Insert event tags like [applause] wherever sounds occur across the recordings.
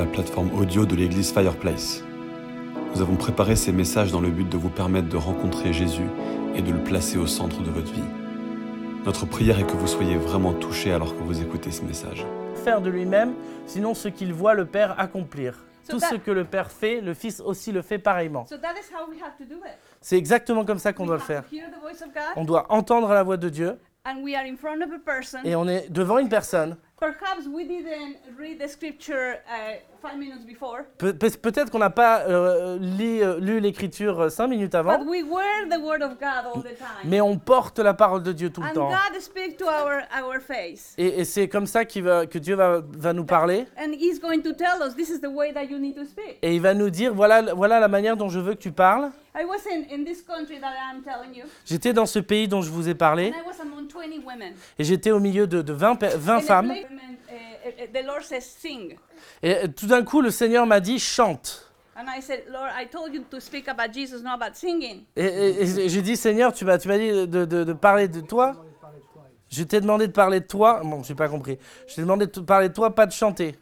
la plateforme audio de l'église Fireplace. Nous avons préparé ces messages dans le but de vous permettre de rencontrer Jésus et de le placer au centre de votre vie. Notre prière est que vous soyez vraiment touchés alors que vous écoutez ce message. faire de lui-même, sinon ce qu'il voit le Père accomplir. So Tout that- ce que le Père fait, le Fils aussi le fait pareillement. So that is how we have to do it. C'est exactement comme ça qu'on we doit le faire. to hear the voice of God, On doit entendre la voix de Dieu and we are in front of a person. et on est devant une personne. Perhaps we didn't read the scripture uh, five minutes before, Pe- pe- Peut-être qu'on n'a pas euh, li- euh, lu l'écriture euh, cinq minutes avant, but we wear the word of God all the time. mais on porte la parole de Dieu tout le and temps. God speaks to our, our face. Et, et c'est comme ça va, que Dieu va, va nous parler. And He's going to tell us this is the way that you need to speak. Et il va nous dire, voilà, voilà la manière dont je veux que tu parles. I was in, in this country that I'm telling you, J'étais dans ce pays dont je vous ai parlé, and I was among 20 women. Et j'étais au milieu de, de 20, pe- 20 In a femmes. Lord says, sing. Et tout d'un coup, le Seigneur m'a dit, chante. Et, et- et j'ai dit, Seigneur, tu m'as dit de, de- de parler de toi. Je t'ai demandé de parler de toi. Bon, j'ai pas compris. Je t'ai demandé de parler de toi, pas de chanter.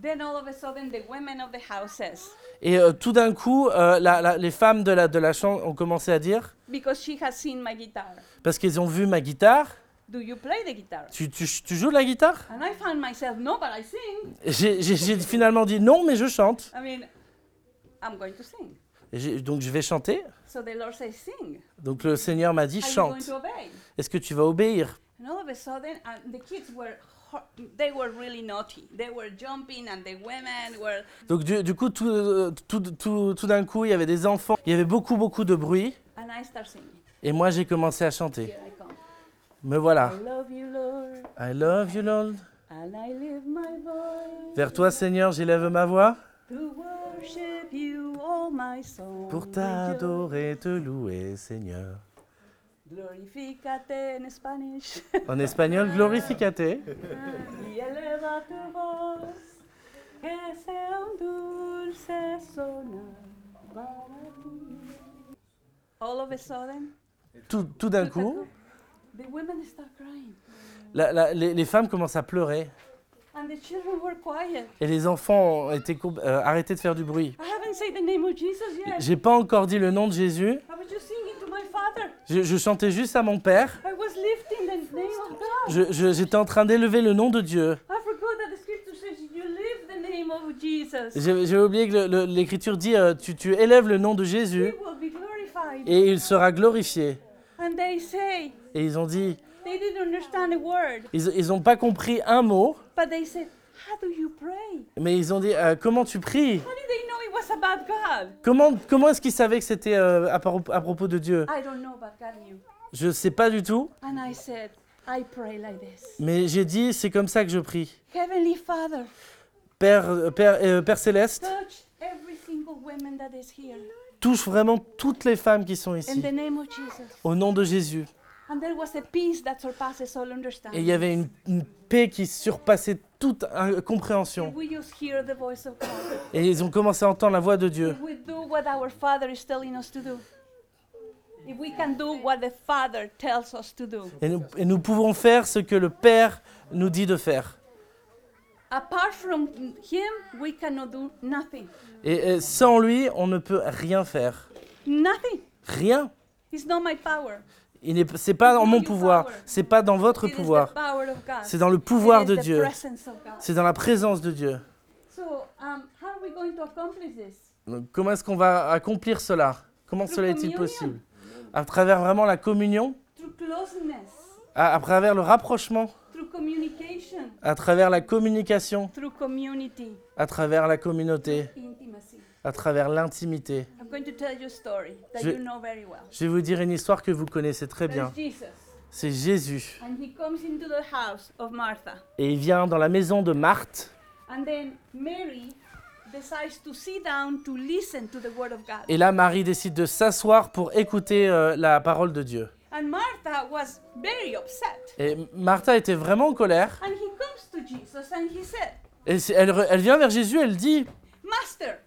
Then all of a sudden, the women of the house says, Et euh, tout d'un coup, euh, la- la- les femmes de la, de la chambre ont commencé à dire, because she has seen my guitar. parce qu'ils ont vu ma guitare, Do you play the guitar? tu, tu, tu joues de la guitare? And I found myself, no, but I sing. J'ai j'ai- j'ai finalement dit non, mais je chante. I mean, I'm going to sing. Et j'ai- donc je vais chanter. So the Lord says, sing. Donc le Seigneur m'a dit Are you chante. going to obey? Est-ce que tu vas obéir? And all of a sudden, and the kids were, they were really naughty. They were jumping, and the women were. Donc du, du coup, tout, tout, tout, tout d'un coup, il y avait des enfants. Il y avait beaucoup, beaucoup de bruit. And I start singing. Et moi, j'ai commencé à chanter. Me voilà. I love you, Lord, I love you, Lord. and I lift my voice Vers toi, Seigneur, j'élève ma voix to worship you, all my soul. pour t'adorer, te louer, Seigneur. Glorificate en Spanish. En espagnol, glorificate. y eleva tu voz, que sea un dulce sonar para ti. All of a sudden, Tout, tout d'un coup, the women start crying, la- la- les, les femmes commencent à pleurer. and the children were quiet. Et les enfants ont été com- euh, arrêtés de faire du bruit. I haven't said the name of Jesus yet. J'ai pas encore dit le nom de Jésus. I was just singing to my father. Je, je chantais juste à mon Père. J'étais en train d'élever le nom de Dieu. J'ai oublié que l'Écriture dit euh, tu, tu élèves le nom de Jésus et il sera glorifié. Et ils ont dit, ils n'ont pas compris un mot, mais ils ont dit euh, comment tu pries? Was about God? Comment, comment est-ce qu'ils savaient que c'était euh, à, propos de Dieu? I don't know, but God knew. Je ne sais pas du tout, And I said, I pray like this. mais j'ai dit c'est comme ça que je prie. Heavenly Father, Père, euh, Père, euh, Père céleste, touch every single woman that is here touche vraiment toutes les femmes qui sont in ici, the name of Jesus. au nom de Jésus. And there was a peace that surpasses all understanding. Et il y avait une, une paix qui surpassait toute compréhension. If we just hear the voice of God, Et ils ont commencé à entendre la voix de Dieu. if we do what our Father is telling us to do, if we can do what the Father tells us to do, Et nous, et nous pouvons faire ce que le Père nous dit de faire. apart from Him, we cannot do nothing. Et, et sans lui, on ne peut rien faire. Rien. Il n'est, c'est pas dans mon pouvoir. C'est pas dans votre pouvoir. C'est dans le pouvoir de Dieu. C'est dans la présence de Dieu. So, um, how are we going to accomplish this? Donc, comment est-ce qu'on va accomplir cela? Comment cela est-il possible? À travers vraiment la communion, à, à travers le rapprochement, à travers la communication, through community, à travers la communauté, à travers l'intimité? I'm going to tell you a story that Je- you know very well. Je vais vous dire une histoire que vous connaissez très bien. C'est Jésus. and he comes into the house of Martha. Et il vient dans la maison de Marthe. And then Mary decides to sit down to listen to the word of God. Et là, Marie décide de s'asseoir pour écouter euh, la parole de Dieu. And Martha was very upset. Et Martha était vraiment en colère. And he comes to Jesus and he said, Et elle, vient vers Jésus, elle dit Master,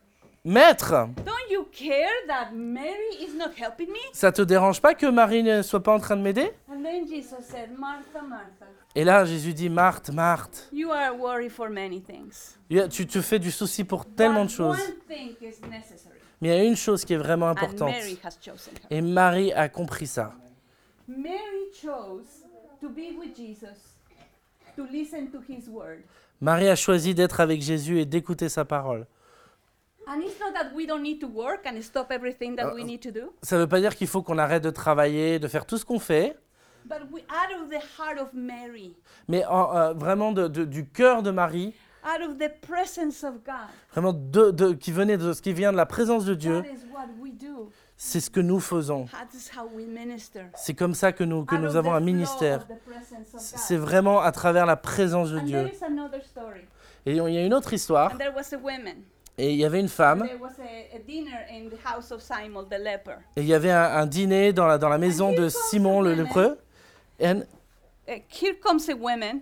Maître, don't care that Mary is not helping me? ça te dérange pas que Marie ne soit pas en train de m'aider? And then Jesus said, Martha, Martha, Et là, Jésus dit, Marthe, Marthe, You are worried for many things. tu te fais du souci pour tellement de choses. One thing is necessary. Mais il y a une chose qui est vraiment And importante. Mary has chosen her. Et Marie a compris ça. Mary chose to be with Jesus, to listen to his word. Marie a choisi d'être avec Jésus et d'écouter sa parole. Ça ne veut pas dire qu'il faut qu'on arrête de travailler, de faire tout ce qu'on fait, but we, out of the heart of Mary, mais en- euh, vraiment de- de- du cœur de Marie, out of the presence of God, vraiment de, de- qui venait de ce qui vient de la présence de Dieu, that is what we do. c'est ce que nous faisons. That is how we minister. C'est comme ça que nous, que nous avons un ministère. C'est vraiment à travers la présence de And Dieu. Et il y a une autre histoire, Et il y avait une femme, et il y avait un, un dîner dans la, dans la maison de Simon le lépreux. Et un- here comes a woman,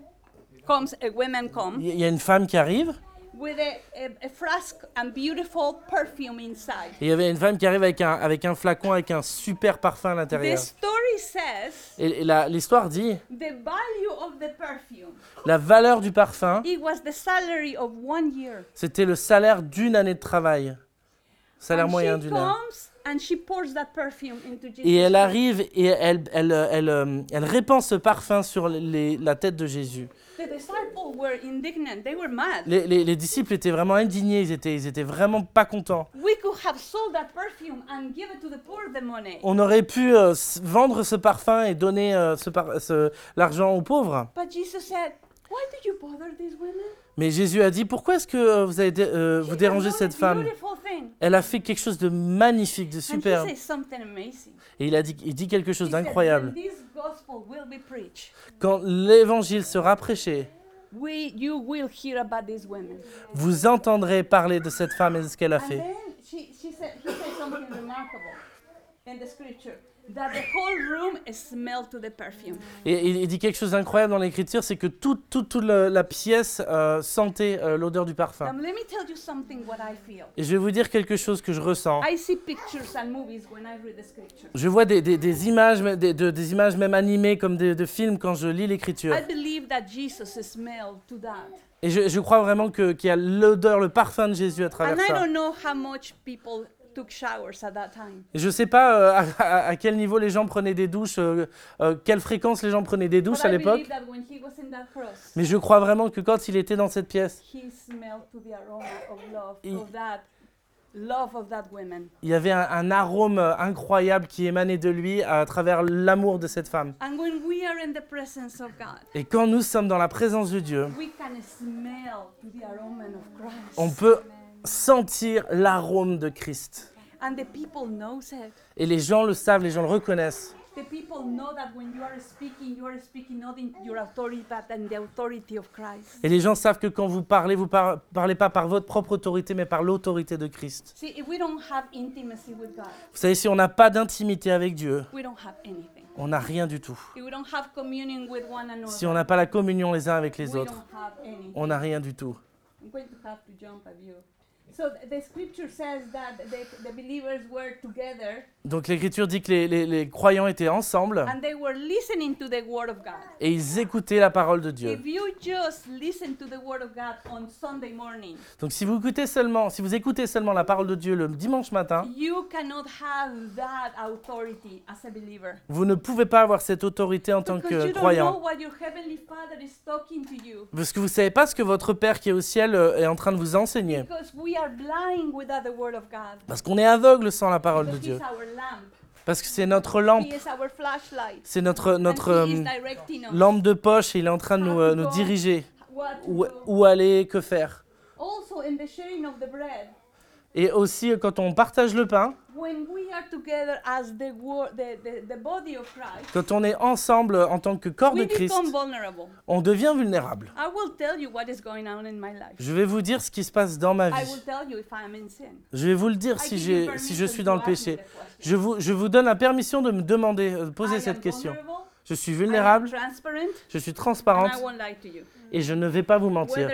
comes a woman come. il y a une femme qui arrive, with a, a, a flask and beautiful perfume inside. et il y avait une femme qui arrive avec un, avec un flacon avec un super parfum à The l'intérieur. story says Et, et l'histoire dit, the value of the perfume. la valeur du parfum, It was the salary of one year. c'était le salaire d'une année de travail. Salaire and moyen d'une année. and she pours that perfume into Jesus. Et elle arrive et elle, elle, euh, elle, euh, elle répand ce parfum sur les- la tête de Jésus. The disciples were indignant. They were mad. Les, les- les disciples étaient vraiment indignés, ils étaient, ils étaient vraiment pas contents. We could have sold that perfume and give it to the poor the money. On aurait pu euh, vendre ce parfum et donner euh, ce par- ce- l'argent aux pauvres. But Jesus said, Why do you bother these women? Mais Jésus a dit, pourquoi est-ce que euh, vous, avez dé- euh, vous dérangez cette femme? Elle a fait quelque chose de magnifique, de superbe. Et il, a dit, il dit quelque chose d'incroyable. Quand l'évangile sera prêché, vous entendrez parler de cette femme et de ce qu'elle a fait. That the whole room smelled to the perfume. Et il, dit quelque chose d'incroyable dans l'écriture, c'est que toute toute toute la pièce euh, sentait euh, l'odeur du parfum. Now, let me tell you something what I feel. Et je vais vous dire quelque chose que je ressens. I see pictures and movies when I read the scripture. Je vois des, des- des images, des, de- des images même animées comme des, de films quand je lis l'écriture. I believe that Jesus smelled to that. Et je, je crois vraiment que- qu'il y a l'odeur, le parfum de Jésus à travers And I ça. don't know how much people took showers at that time. Et je sais pas euh, à, quel niveau les gens prenaient des douches, euh, euh, quelle fréquence les gens prenaient des douches But à l'époque. Mais je crois vraiment que quand il était dans cette pièce, Il- y avait un, un arôme incroyable qui émanait de lui à travers l'amour de cette femme. And when we are in the presence of God, Et quand nous sommes dans la présence de Dieu, we can smell to the aroma of Christ. on peut sentir l'arôme de Christ. And the people knows it. Et les gens le savent, les gens le reconnaissent. The people know that when you are speaking, you are speaking not in your authority, but in the authority of Christ. Et les gens savent que quand vous parlez, vous par- parlez pas par votre propre autorité, mais par l'autorité de Christ. See, if we don't have intimacy with God, Vous savez, si on n'a pas d'intimité avec Dieu, we don't have anything. on n'a rien du tout. If we don't have communion with one another, Si on n'a pas la communion les uns avec les we autres, don't have anything. on n'a rien du tout. I'm going to have to jump at you. So th- the scripture says that the, the believers were together Donc l'Écriture dit que les, les- les croyants étaient ensemble and they were listening to the word of God. et ils écoutaient la parole de Dieu. If you just listen to the word of God on Sunday morning, Donc si vous écoutez seulement, si vous écoutez seulement la parole de Dieu le dimanche matin, you cannot have that authority as a believer. vous ne pouvez pas avoir cette autorité en tant Because que you don't know croyant. what your heavenly Father is talking to you. Parce que vous ne savez pas ce que votre Père qui est au ciel euh, est en train de vous enseigner. Because we Parce qu'on est aveugle sans la parole de Dieu. Parce que c'est notre lampe, c'est notre, notre euh, lampe de poche et il est en train de nous, euh, nous diriger. Où, où aller, que faire. Et aussi, euh, quand on partage le pain, When we are together as the, wo- the, the, the body of Christ, quand on est ensemble en tant que corps de Christ, on devient vulnérable. Je vais vous dire ce qui se passe dans ma vie. will tell you if I am in sin. Je vais vous le dire si, je suis dans le péché. Je vous, je vous donne la permission de me demander, euh, de poser cette question. Je suis vulnérable, transparent, je suis and transparente et je ne vais pas vous mentir.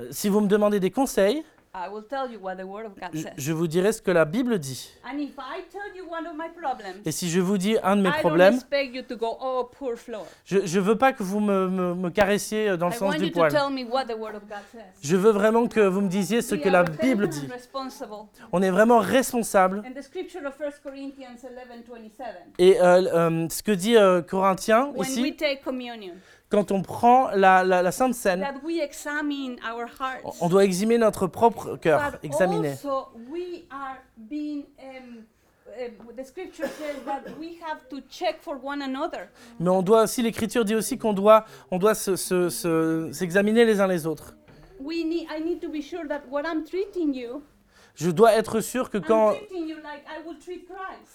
Euh, Si vous me demandez des conseils, I will tell you what the Word of God Je- says. Je vous dirai ce que la Bible dit. And if I tell you one of my problems, Et si je vous dis un de mes I don't problèmes, expect you to go, oh, poor Flor. je ne veux pas que vous me, me- me caressiez euh, dans le I sens want du you to poil. tell me what the Word of God says. Je veux vraiment que vous me disiez ce We que la Bible repentance dit. responsible. On est vraiment responsable. And the scripture of 1 Corinthians 11 27. Et euh, euh, ce que dit euh, Corinthiens When we ici, take communion, quand on prend la, la- la Sainte Seine, that we examine our hearts. on doit examiner notre propre cœur, But examiner. also, we are being. Um, the scripture says that we have to check for one another. Mais on doit aussi, l'Écriture dit aussi qu'on doit, on doit se- se- se- s'examiner les uns les autres. Je dois être sûr que quand,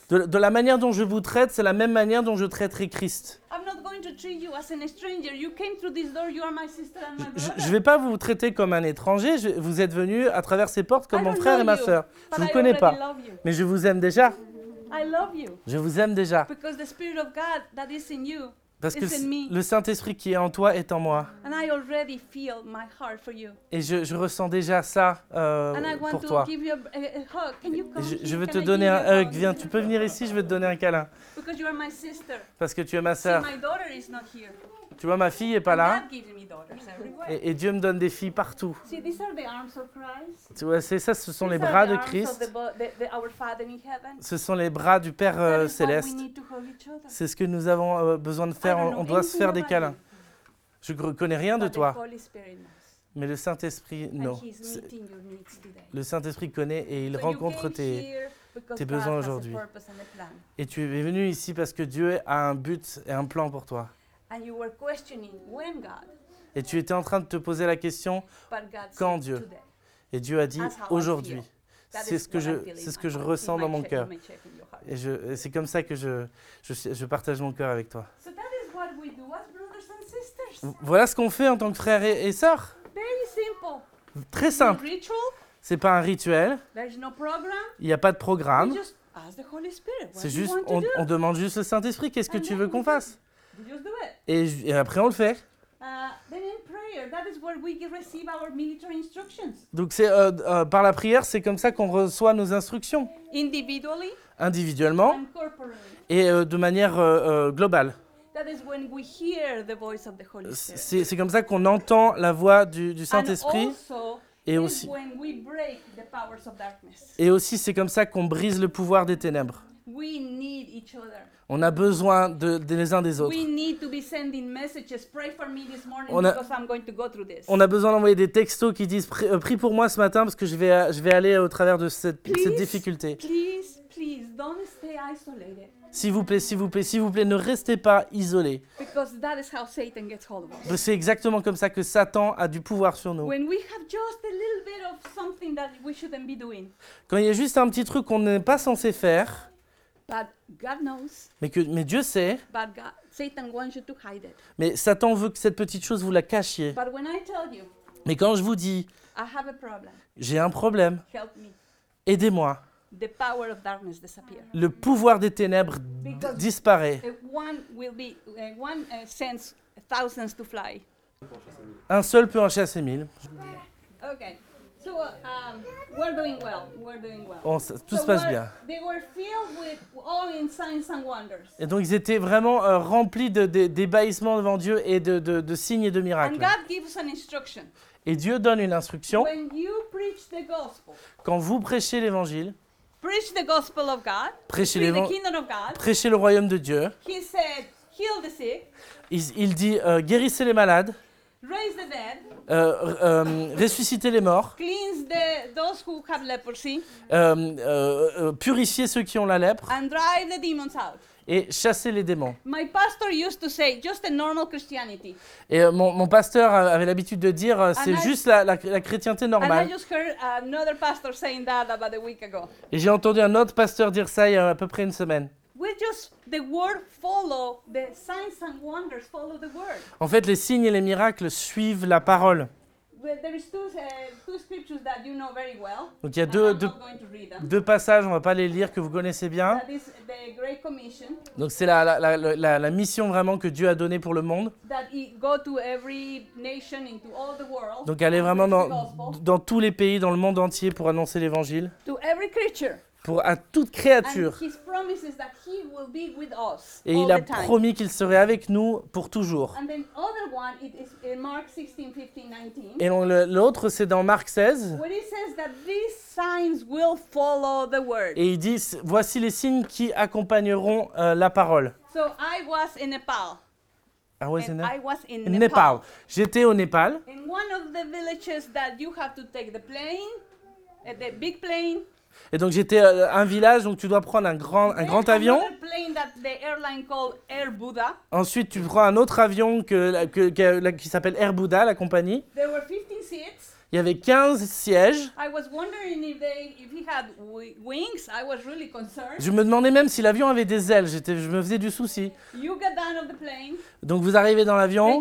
de, de la manière dont je vous traite, c'est la même manière dont je traiterai Christ. I'm not going to treat you as a stranger. You came through this door. You are my sister and my Je brother. ne vais pas vous traiter comme un étranger. je- vous êtes venu à travers ces portes comme I mon frère et ma but Je vous I connais pas, mais je vous aime déjà. Je vous aime déjà. Parce que le Saint-Esprit qui est en toi est en moi. and I already feel my heart for you. Et je, je ressens déjà ça euh, pour to toi. Je, veux te donner un hug. Viens, tu peux venir ici, je vais te donner un câlin. Because you are my sister. Parce que tu es ma sœur. Tu vois, ma fille est pas là. Et, et Dieu me donne des filles partout. See, these are the arms of Christ. Tu vois, c'est ça, ce sont les These bras de Christ. the the-. Ce sont les bras du Père euh, céleste. need to hug each other. C'est ce que nous avons euh, besoin de faire. On, doit se faire des câlins. Je ne connais rien de toi, mais le Saint-Esprit, non. Le Saint-Esprit connaît et il So rencontre tes... here because tes God besoins aujourd'hui. Et tu es venu ici parce que Dieu a un but et un plan pour toi. And you were questioning when God, Et tu étais en train de te poser la question, Quand Dieu? today. et Dieu a dit aujourd'hui. C'est ce que je, c'est ce que je ressens dans mon cœur. Et, je- et c'est comme ça que je, je, je partage mon cœur avec toi. Voilà ce qu'on fait en tant que frères et, et sœurs. Very simple. Très simple. C'est pas un rituel. There's no program. Il n'y a pas de programme. C'est juste, on, on demande juste au Saint-Esprit, qu'est-ce que tu veux qu'on fasse? We just do it? et, je- et après on le fait. Uh. Donc c'est euh, euh, par la prière, c'est comme ça qu'on reçoit nos instructions Individually individuellement et euh, de manière globale. C'est comme ça qu'on entend la voix du, du Saint-Esprit et aussi et aussi c'est comme ça qu'on brise le pouvoir des ténèbres. We need each other. On a besoin de, de les uns des autres. We need to be sending messages. Pray for me this morning On a- because I'm going to go through this. On a besoin d'envoyer des textos qui disent Prie euh, prie pour moi ce matin parce que je vais, je vais aller au travers de cette, difficulté. Please, please don't stay isolated S'il vous plaît, s'il vous plaît, s'il vous plaît, ne restez pas isolés. because that is how Satan gets hold of us. C'est exactement comme ça que Satan a du pouvoir sur nous. When we have just a little bit of something that we shouldn't be doing, Quand il y a juste un petit truc qu'on n'est pas censé faire, mais que mais Dieu sait, but God, Satan wants you to hide it. mais Satan veut que cette petite chose vous la cachiez. But when I tell you, Mais quand je vous dis I have a problem, j'ai un problème, help me, aidez-moi. the power of darkness disappears. Le pouvoir des ténèbres disparaît. Uh, one will be, one sends thousands to fly. Un seul peut en chasser mille. Okay, so um, we're doing well. We're doing well. Bon, ça- tout So se passe bien. They were filled with all in signs and wonders. Et donc ils étaient vraiment euh, remplis de- de- d'ébahissement devant Dieu et de, de- de signes et de And miracles. God gives an instruction. Et Dieu donne une instruction. When you preach the gospel, Quand vous prêchez l'évangile, preach the gospel of God, prêchez, preach the l'évan- kingdom of God. prêchez le royaume de Dieu, He said, heal the sick, il, il dit euh, guérissez les malades, raise the dead, euh, euh, ressuscitez les morts, cleanse the, those who have leprosy, euh, purifiez ceux qui ont la lèpre and drive the demons out. et chassez les démons. My pastor used to say, just a normal Christianity. Et mon, mon pasteur avait l'habitude de dire c'est I- juste la, la- la chrétienté And I normale. just heard another pastor saying that about a week ago. Et j'ai entendu un autre pasteur dire ça il y a à peu près une semaine. We just, the word follow, the signs and wonders follow the word. En fait, les signes et les miracles suivent la parole. well, there is two, two scriptures that you know very well. Donc il y a deux, passages, on va pas les lire, que vous connaissez bien. That is the Great Commission. Donc c'est la, la, la, la- la mission vraiment que Dieu a donnée pour le monde. That it go to every nation into all the world. Donc aller vraiment dans, tous les pays, dans le monde entier pour annoncer l'évangile, to every creature. Pour à toute créature. His promise is that He will be with us Et il a promis qu'il serait avec nous pour toujours. And then other one, it is in Mark 16, 15, 19. Et l'autre, c'est dans Marc 16. Where it says that these signs will follow the word. Et il dit, voici les signes qui accompagneront euh, la parole. So I was in Nepal. Ah I was in. Nepal. J'étais au Népal. In one of the villages that you have to take the plane, uh, the big plane. Et donc j'étais à un village, donc tu dois prendre un grand, un grand avion. Ensuite, tu prends un autre avion que, que- que- la- qui s'appelle Air Buddha, la compagnie. There were 15 seats. Il y avait 15 sièges. I was wondering if they, if he had wi- wings. I was really concerned. Je me demandais même si l'avion avait des ailes. J'étais, je me faisais du souci. You get down of the plane, Donc vous arrivez dans l'avion.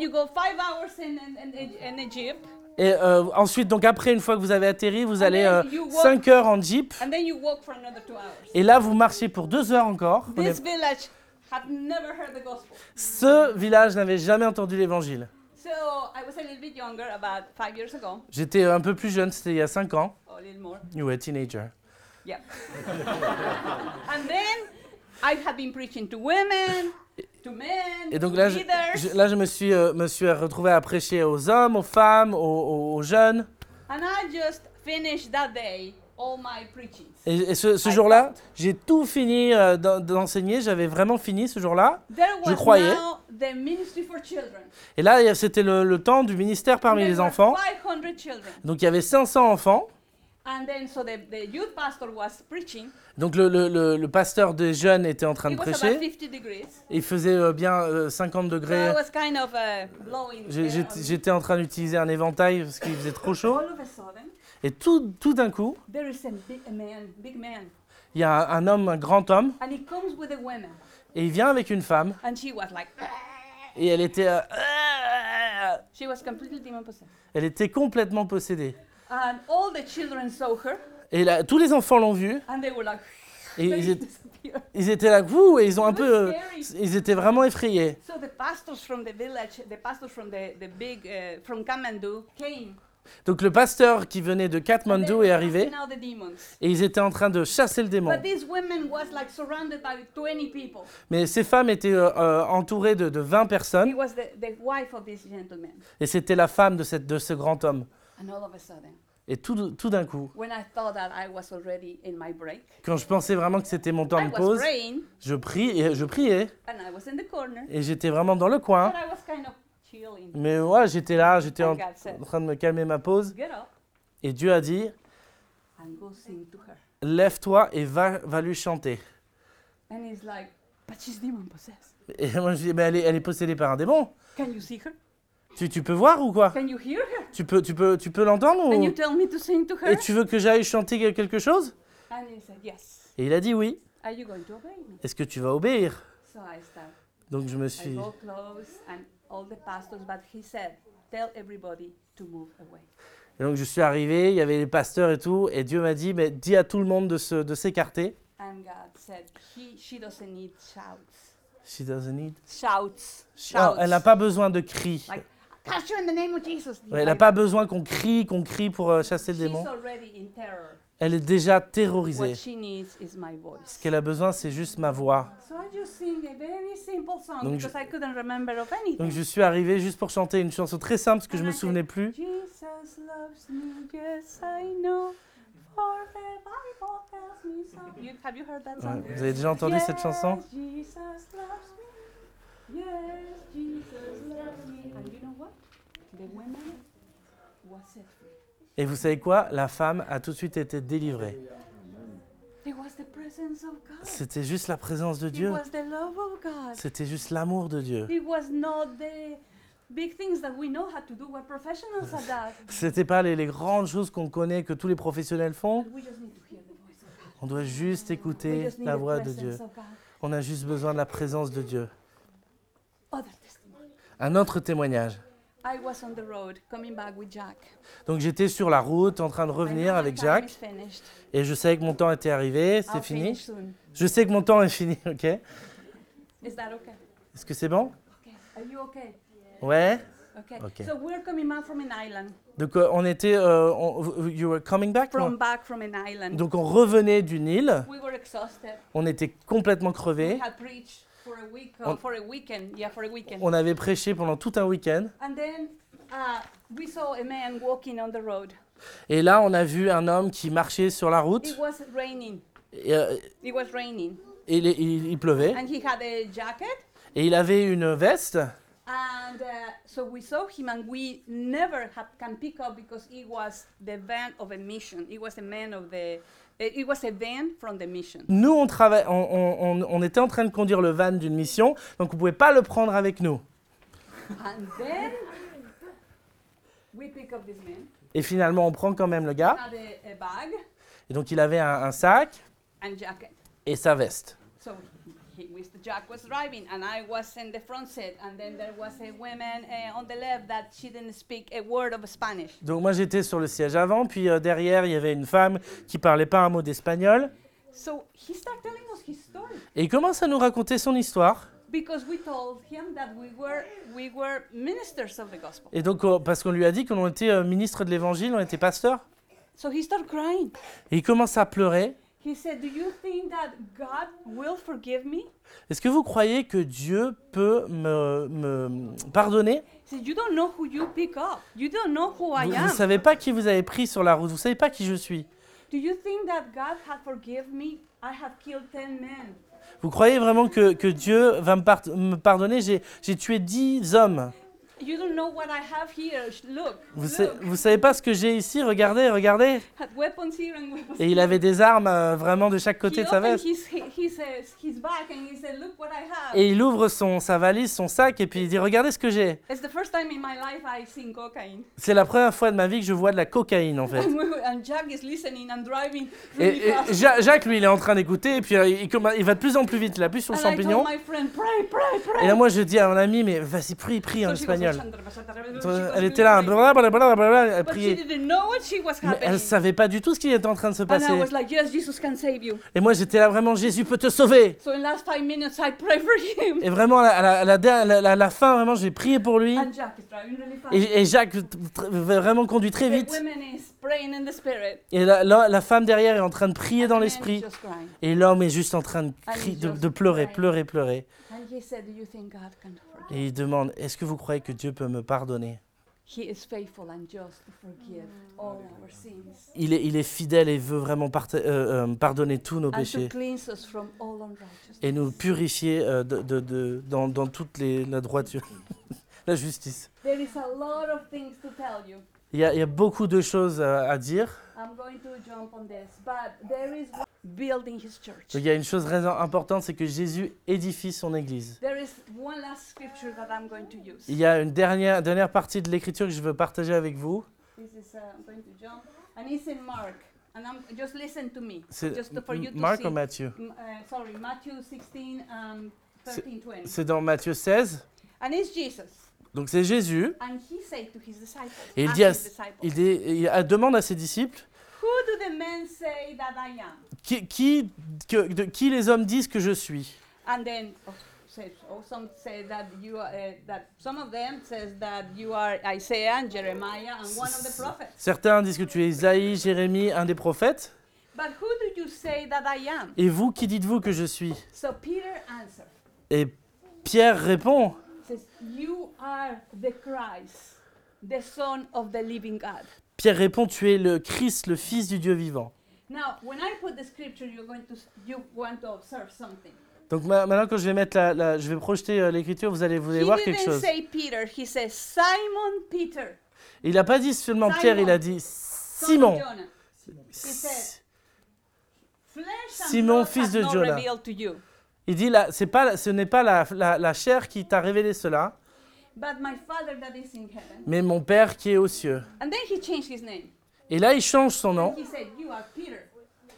Et euh, ensuite, donc après, une fois que vous avez atterri, vous allez walk- 5 heures en jeep. and then you walk for another two hours. Et là, vous marchez pour 2 heures encore. On This est- village had never heard the gospel. Ce village n'avait jamais entendu l'évangile. J'étais un peu plus jeune, c'était il y a 5 ans. more. You were a teenager. Yeah. [laughs] and then I had been preaching to women, Et donc là, je, là, je me suis, euh, me suis retrouvé à prêcher aux hommes, aux femmes, aux, aux- aux jeunes. and I just finished that day all my preachings. Et, et ce, jour-là, j'ai tout fini euh, d'en- d'enseigner. J'avais vraiment fini ce jour-là. Je croyais. now the ministry for children. Et là, c'était le, le temps du ministère parmi les enfants. 500 children. Donc il y avait 500 enfants. And then so the, the youth pastor was preaching. Donc le, le- le- le pasteur des jeunes était en train It de prêcher. 50 degrees. Il faisait euh, bien euh, 50 So degrés. Kind of uh, J'étais en train d'utiliser un éventail parce qu'il faisait trop chaud. Sudden, Et tout, tout d'un coup, there is a big a man, big man, il y a un, un homme, un grand homme, and he comes with a woman, et il vient avec une femme. and she was like, Et elle était, euh, she was completely demon possessed. elle était complètement possédée. And all the children saw her, Et là, tous les enfants l'ont vue. and they were like, Et [laughs] ils, étaient- ils étaient là, vous, et ils ont un peu, euh, ils étaient vraiment effrayés. So the pastors from the village, the pastors from the, the big, uh, from Kamandu came. Donc le pasteur qui venait de were est arrivé et ils étaient en train de chasser le démon. But this woman was like surrounded by 20 people. Mais ces femmes étaient euh, euh, entourées de, de 20 He personnes et c'était la femme de, cette, de ce grand homme. Et tout, tout d'un coup, quand je pensais vraiment que c'était mon temps de pause, je prie et je priais et j'étais vraiment dans le coin. I was kind of chilling. Mais ouais, j'étais là, j'étais en, en train de me calmer ma pause et Dieu a dit lève-toi et va, va lui chanter. And he's like, But she's demon possessed. Et moi je dis mais elle est, elle est possédée par un démon. Tu, tu peux voir ou quoi Can you hear her? Tu peux, tu peux, tu peux l'entendre ou... you tell me to sing to her? Et tu veux que j'aille chanter quelque chose And he said, Yes. Et il a dit oui. Are you going to obey me? Est-ce que tu vas obéir So I start. Donc je me I suis... go close and all the pastors, but he said, Tell everybody to move away. Et donc je suis arrivé, il y avait les pasteurs et tout, et Dieu m'a dit, mais dis à tout le monde de se- de s'écarter. And God said, he, She doesn't need shouts. She doesn't need. Shouts. Oh, elle n'a pas besoin de cris. Like, Cast you in the name of Jesus. Ouais, elle n'a pas besoin qu'on crie, qu'on crie pour euh, chasser le démon. Elle est déjà What terrorisée. she needs is my Ce voice. qu'elle a besoin, c'est juste ma voix. So I just sing a very simple song Donc je- because I couldn't remember of anything. Donc je suis arrivé juste pour chanter une chanson très simple parce que je me souvenais plus. Jesus loves me, yes I know. For the Bible tells me so. You, have you heard that Ouais, song? Vous avez déjà entendu cette chanson? Yes, Jesus loves me. Yes, Jesus loves me. And you know what? The woman was set free. Et vous savez quoi? La femme a tout de suite été délivrée. C'était juste la présence de Dieu. was the love of God. C'était juste l'amour de Dieu. It was not the big things that we know how to do. We're professionals at that. [laughs] C'était pas les, les grandes choses qu'on connaît que tous les professionnels font. On doit juste écouter la voix de Dieu. On a juste besoin de la présence de Dieu. Other testimony. Un autre témoignage. I was on the road coming back with Jack. Donc j'étais sur la route en train de revenir avec Jacques et je savais que mon temps était arrivé, c'est fini. soon. Je sais que mon temps est fini, ok? Est-ce Is that okay? que c'est bon? Okay. Are you okay? Ouais. Okay. Okay. So we're coming back from an island. Donc euh, on était, euh, on- you were coming back From non? back from an island. Donc on revenait d'une île, we were exhausted. on était complètement We crevés, had preached for a week, On- uh, for a weekend. Yeah, for a weekend. on avait prêché pendant tout un week-end And then uh, we saw a man walking on the road. et là on a vu un homme qui marchait sur la route It was raining. et, euh, It was raining. et il, il- il pleuvait And he had a jacket. et il avait une veste And uh, so we saw him, and we never had, can pick up because he was the van of a mission. He was a man of the. It it was a van from the mission. Nous, on, trava- on, on- on- était en train de conduire le van d'une mission, donc on ne pouvait pas le prendre avec nous. And then we pick up this man. Et finalement, on prend quand même le He gars. had a, a bag Et donc, il avait un, un sac and jacket. et sa veste. So he, Jack was driving, and I was in the front seat. And then there was a woman uh, on the left that she didn't speak a word of Spanish. Donc, moi, j'étais sur le siège avant, puis euh, derrière, il y avait une femme qui parlait pas un mot d'espagnol. So he started telling us his story. Et il commence à nous raconter son histoire. because we told him that we were we were ministers of the gospel. Et donc, euh, parce qu'on lui a dit qu'on était euh, ministre de l'évangile, on était pasteur. So he started crying. Et il commence à pleurer. He said, "Do you think that God will forgive me?" Est-ce que vous croyez que Dieu peut me, me pardonner? He said, "You don't know who you pick up. You don't know who I Vous ne savez pas qui vous avez pris sur la route, vous savez pas qui je suis. Do you think that God had forgiven me? I have killed ten men." Vous croyez vraiment que, que Dieu va me, me pardonner? J'ai j'ai tué dix hommes. You don't know what I have here. Sh- Look, Vous, look. sa- vous savez pas ce que j'ai ici? Regardez, regardez. Et il avait des armes euh, vraiment de chaque côté he de sa veste. Et il ouvre son, sa valise, son sac, et puis il dit Regardez ce que j'ai. C'est la première fois de ma vie que je vois de la cocaïne en fait. And, we were- and Jack is listening and driving Et, Jacques, lui, il est en train d'écouter, et puis euh, il, va de plus en plus vite. Il appuie sur le champignon. told my friend, pray, pray, pray. Et là, moi, je dis à mon ami Mais vas-y, prie, prie en So espagnol. Elle était là, elle priait. Mais elle savait pas du tout ce qui était en train de se And passer. I was like, yes, Jesus can save you. Et moi, j'étais là vraiment, Jésus peut te sauver. So in last five minutes, I pray for him. Et vraiment, à la, la, la- fin, vraiment, j'ai prié pour lui. Et, et Jacques vraiment conduit très vite. Et la, femme derrière est en train de prier and dans l'esprit. is just crying. Et l'homme est juste en train de, de, pleurer, pleurer, pleurer. And he said, do you think God can forgive? Et il demande, est-ce que vous croyez que Dieu peut me pardonner? He is faithful and just to forgive all our sins. il est, il est fidèle et veut vraiment euh, euh, pardonner tous nos And to péchés cleanse us from all unrighteousness. et nous purifier euh, de, de- de- dans, dans toute les, la droiture, [laughs] la justice. There is a lot of things to tell you. Il y a, il y a beaucoup de choses à, à dire. I'm going to jump on this, but there is one building his church. Donc, il y a une chose importante, c'est que Jésus édifie son Église. There is one last scripture that I'm going to use. Il y a une dernière, dernière partie de l'Écriture que je veux partager avec vous. This is uh, I'm going to jump, and it's in Mark. And I'm just listen to me, C'est just to- for you to Marc see. ou uh, sorry, Matthew 16, 13, 20. C'est dans Matthieu 16. And it's Jesus, Donc c'est Jésus. and he said to his disciples, Et il ask dit à, his disciples, il, dit- il a- demande à ses disciples Who do the men say that I am? qui, qui, que- de, qui les hommes disent que je suis? And then oh, says, oh, some say that you are, uh, that some of them says that you are Isaiah and Jeremiah and one of the prophets. Certains disent que tu es Isaïe, Jérémie, un des prophètes. But who do you say that I am? Et vous, qui dites-vous que je suis? So Peter answered, Et Pierre répond says, You are the Christ, the Son of the living God. Pierre répond, tu es le Christ, le Fils du Dieu vivant. Now, when I put the scripture, you're going to you want to observe something. Donc ma- maintenant, quand je vais mettre la, la- je vais projeter euh, l'écriture, vous allez, vous allez voir quelque chose. say Peter. He says Simon Peter. Il n'a pas dit seulement Simon. Pierre, il a dit Simon. Simon, fils de you, Il dit là, pas, ce n'est pas la, la- la chair qui t'a révélé cela, but my Father that is in heaven. mais mon Père qui est aux cieux. And then he changed his name. Et là, il change son nom he said, You are Peter.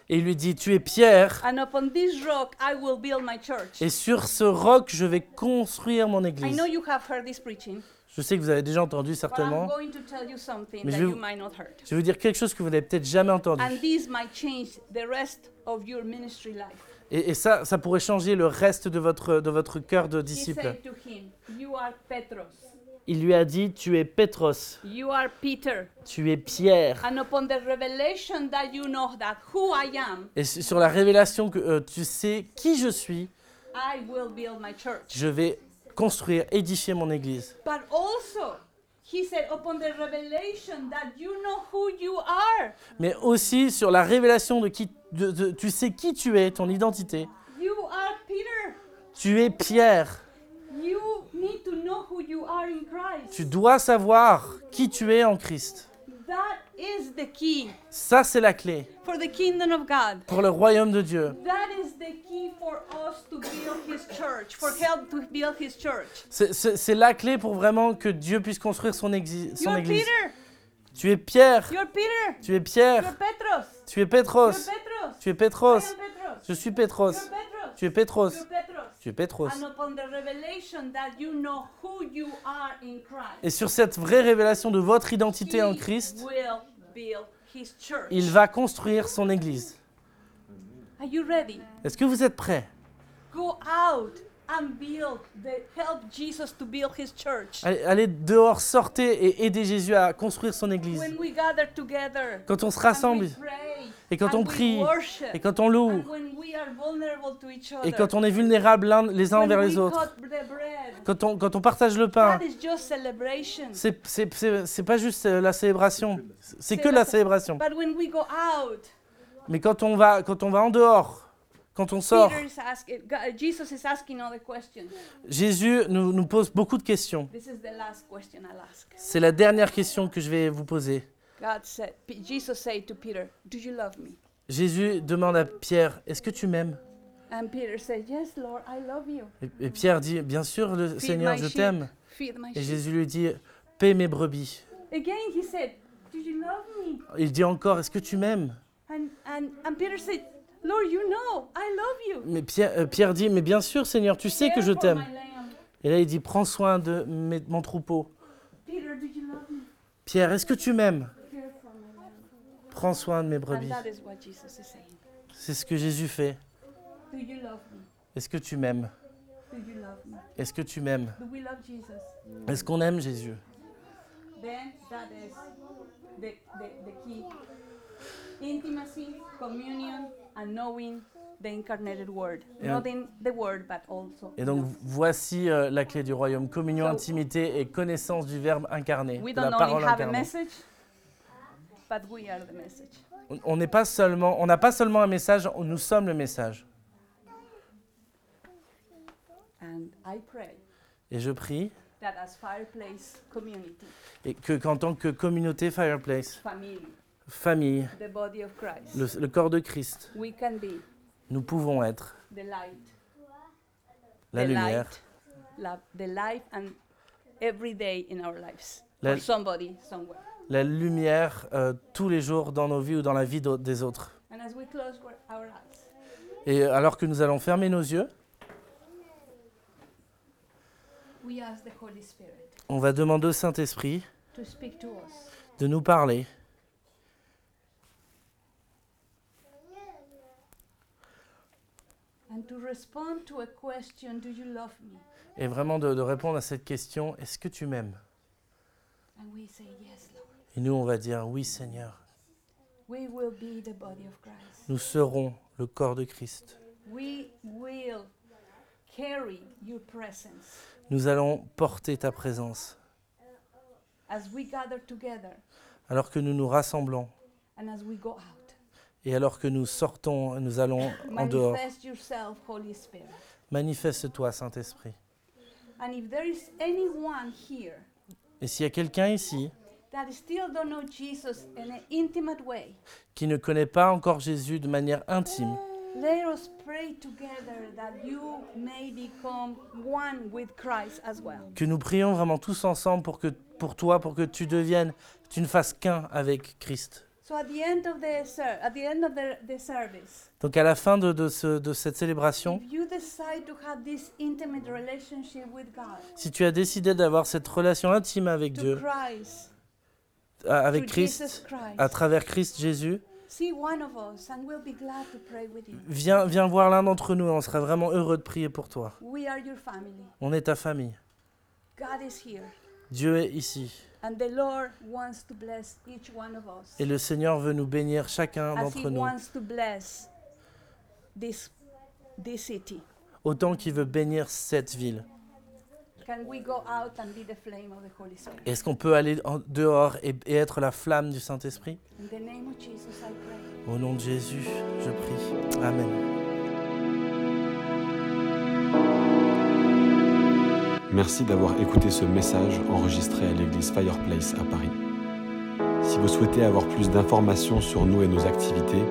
et il lui dit, tu es Pierre, And upon this rock I will build my church. et sur ce roc, je vais construire mon I église. know you have heard this preaching. Je sais que vous avez déjà entendu but I'm certainement. going to tell you something Mais that je vais you vous- might not heard. Je vais vous dire quelque chose que vous n'avez peut-être jamais entendu. And this might change the rest of your ministry life. Et, et ça, ça pourrait changer le reste de votre, de votre cœur de disciple. Petros, Il lui a dit, tu es Pétros, you are Peter. tu es Pierre. And upon the revelation that you know that who I am, Et su- sur la révélation que euh, tu sais qui je suis, I will build my church. je vais construire, édifier mon église. But also, he said, upon the revelation that you know who you are, Mais aussi sur la révélation de qui, de- de- tu sais qui tu es, ton identité. you are Peter. Tu es Pierre. You need to know who you are in Christ. Tu dois savoir qui tu es en Christ. Is the key Ça, c'est la clé for the kingdom of God. pour le royaume de Dieu. That is the key for us to build his church, for help to build his church. C'est- C'est c'est la clé pour vraiment que Dieu puisse construire son, exi- son You're église. Peter. Tu es Pierre. You're Peter. Tu es Pierre. You're Petros. Tu es You're Pétros. Petros. Tu es I Pétros. am Petros. Je suis. You're Petros. Tu es. You're Petros. Tu es Pétros. And upon the revelation that you know who you are in Christ, Et sur cette vraie révélation de votre identité he en Christ, will. Il va construire son église. Are you ready? Est-ce que vous êtes prêts? Go out and build the help Jesus to build his church. allez, allez dehors, sortez et aidez Jésus à construire son église. When we gather together, Quand on se and rassemble we pray, et quand and on we prie worship, et quand on loue and when we are vulnerable to each other, et quand on est vulnérable les uns when envers we les autres, cut the bread, quand on, quand on partage le pain, c'est- pas juste euh, la célébration, c'est que la célébration. But when we go out, Mais quand on va, quand on va en dehors, quand on sort. Jésus nous, nous pose beaucoup de questions. C'est la dernière question que je vais vous poser. Jésus demande à Pierre, est-ce que tu m'aimes? Et, Pierre dit, bien sûr, le Seigneur, je t'aime. Et. Jésus lui dit, paie mes brebis. Again, he said, Do you love me? Il dit encore, est-ce que tu m'aimes? Lord, you know, I love you. Mais Pierre, euh, Pierre dit, mais bien sûr, Seigneur, tu sais que je t'aime. Et là, il dit, prends soin de mes- mon troupeau. Peter, do you love me? Pierre, est-ce que tu m'aimes? Prends soin de mes brebis. C'est ce que Jésus fait. Do you love me? Est-ce que tu m'aimes? Do you love me? Est-ce que tu m'aimes? Do we love Jesus? Est-ce qu'on aime Jésus? Then that is the, the, the key. Intimacy, communion, and knowing the incarnated word. Yeah. Not in the word, but also. Et donc voici euh, la clé du royaume communion, So- intimité et connaissance du Verbe incarné, we de la don't only parole have a incarnée. message, but we are the message. On- On n'est pas seulement, on n'a pas seulement un message, on- nous sommes le message. And I pray Et je prie that as Fireplace community, et que qu'en tant que communauté Fireplace, family, famille, le, le corps de Christ, we can be nous pouvons être the light, la the lumière, light, la, the light, and every day in our lives. La- lumière euh, tous les jours dans nos vies ou dans la vie des autres. Et alors que nous allons fermer nos yeux, on va demander au Saint-Esprit de nous parler And to respond to a question, do you love me? Et vraiment de, de répondre à cette question, est-ce que tu m'aimes? Et nous, on va dire, oui Seigneur, We will be the body of Christ. nous serons le corps de Christ. We will carry your presence Nous allons porter ta présence. as we gather together Alors que nous nous rassemblons et alors que nous sortons, nous allons en dehors. Manifeste-toi, Saint-Esprit. Et s'il y a quelqu'un ici that still don't know Jesus in an intimate way, qui ne connaît pas encore Jésus de manière intime, let us pray together that you may become one with Christ as well. que nous prions vraiment tous ensemble pour que pour toi, pour que tu deviennes, tu ne fasses qu'un avec Christ. Donc à la fin de, de ce- de cette célébration, si tu as décidé d'avoir cette relation intime avec Dieu, avec Christ, à travers Christ Jésus, see one of us, and we'll be glad to pray with you. viens, viens voir l'un d'entre nous et on sera vraiment heureux de prier pour toi. On est ta famille. God is here, Dieu est ici. And the Lord wants to bless each one of us. Et le Seigneur veut nous bénir chacun d'entre nous, wants to bless this this city. autant qu'il veut bénir cette ville. Can we go out and be the flame of the Holy Spirit? Est-ce qu'on peut aller en- dehors et, et être la flamme du Saint-Esprit? Au nom de Jésus, je prie. Amen. Merci d'avoir écouté ce message enregistré à l'église Fireplace à Paris. Si vous souhaitez avoir plus d'informations sur nous et nos activités,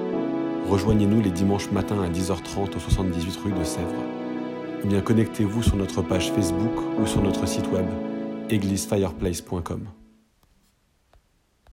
rejoignez-nous les dimanches matins à 10h30 au 78 rue de Sèvres. Ou bien connectez-vous sur notre page Facebook ou sur notre site web églisefireplace.com.